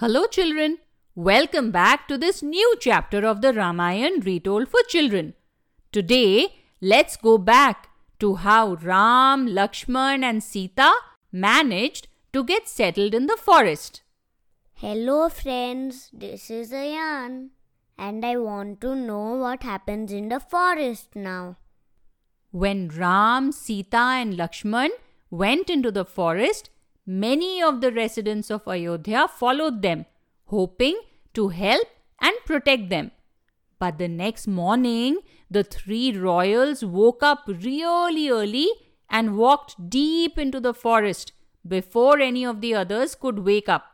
Hello, children. Welcome back to this new chapter of the Ramayana retold for children. Today, let's go back to how Ram, Lakshman, and Sita managed to get settled in the forest. Hello, friends. This is Ayan, and I want to know what happens in the forest now. When Ram, Sita, and Lakshman went into the forest, many of the residents of Ayodhya followed them, hoping to help and protect them. But the next morning, the three royals woke up really early and walked deep into the forest before any of the others could wake up.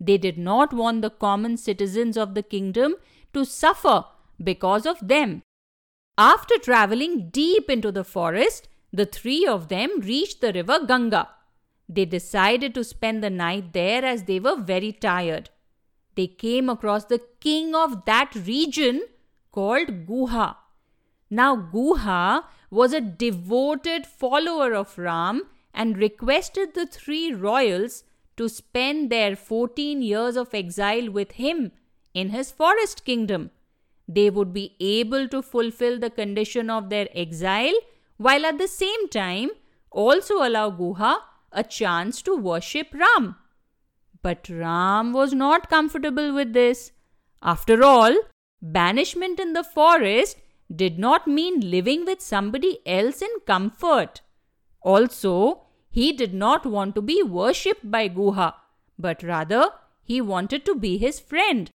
They did not want the common citizens of the kingdom to suffer because of them. After traveling deep into the forest, the three of them reached the river Ganga. They decided to spend the night there as they were very tired. They came across the king of that region called Guha. Now, Guha was a devoted follower of Ram and requested the three royals to spend their 14 years of exile with him in his forest kingdom. They would be able to fulfill the condition of their exile while at the same time also allow Guha a chance to worship Ram. But Ram was not comfortable with this. After all, banishment in the forest did not mean living with somebody else in comfort. Also, he did not want to be worshipped by Guha, but rather he wanted to be his friend.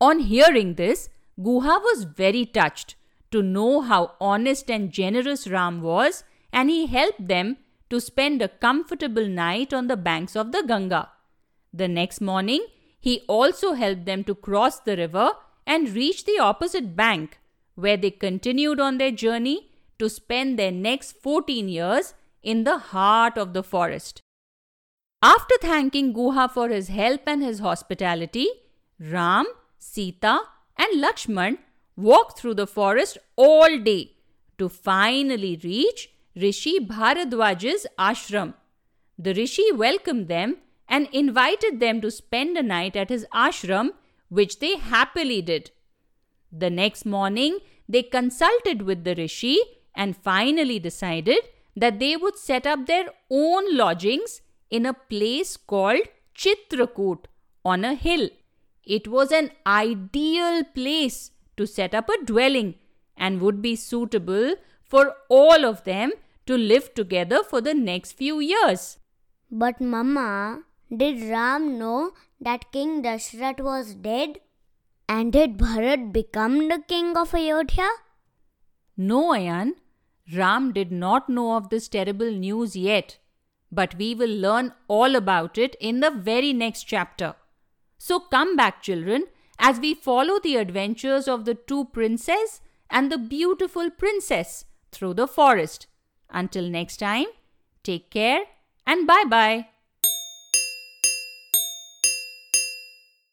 On hearing this, Guha was very touched to know how honest and generous Ram was, and he helped them to spend a comfortable night on the banks of the Ganga. The next morning, he also helped them to cross the river and reach the opposite bank, where they continued on their journey to spend their next 14 years in the heart of the forest. After thanking Guha for his help and his hospitality, Ram, Sita, and Lakshman walked through the forest all day to finally reach Rishi Bharadwaj's ashram. The Rishi welcomed them and invited them to spend a night at his ashram, which they happily did. The next morning, they consulted with the Rishi and finally decided that they would set up their own lodgings in a place called Chitrakoot on a hill. It was an ideal place to set up a dwelling and would be suitable for all of them to live together for the next few years. But, Mama, did Ram know that King Dashrath was dead? And did Bharat become the king of Ayodhya? No, Ayan. Ram did not know of this terrible news yet, but we will learn all about it in the very next chapter. So come back, children, as we follow the adventures of the two princes and the beautiful princess through the forest. Until next time, take care and bye bye.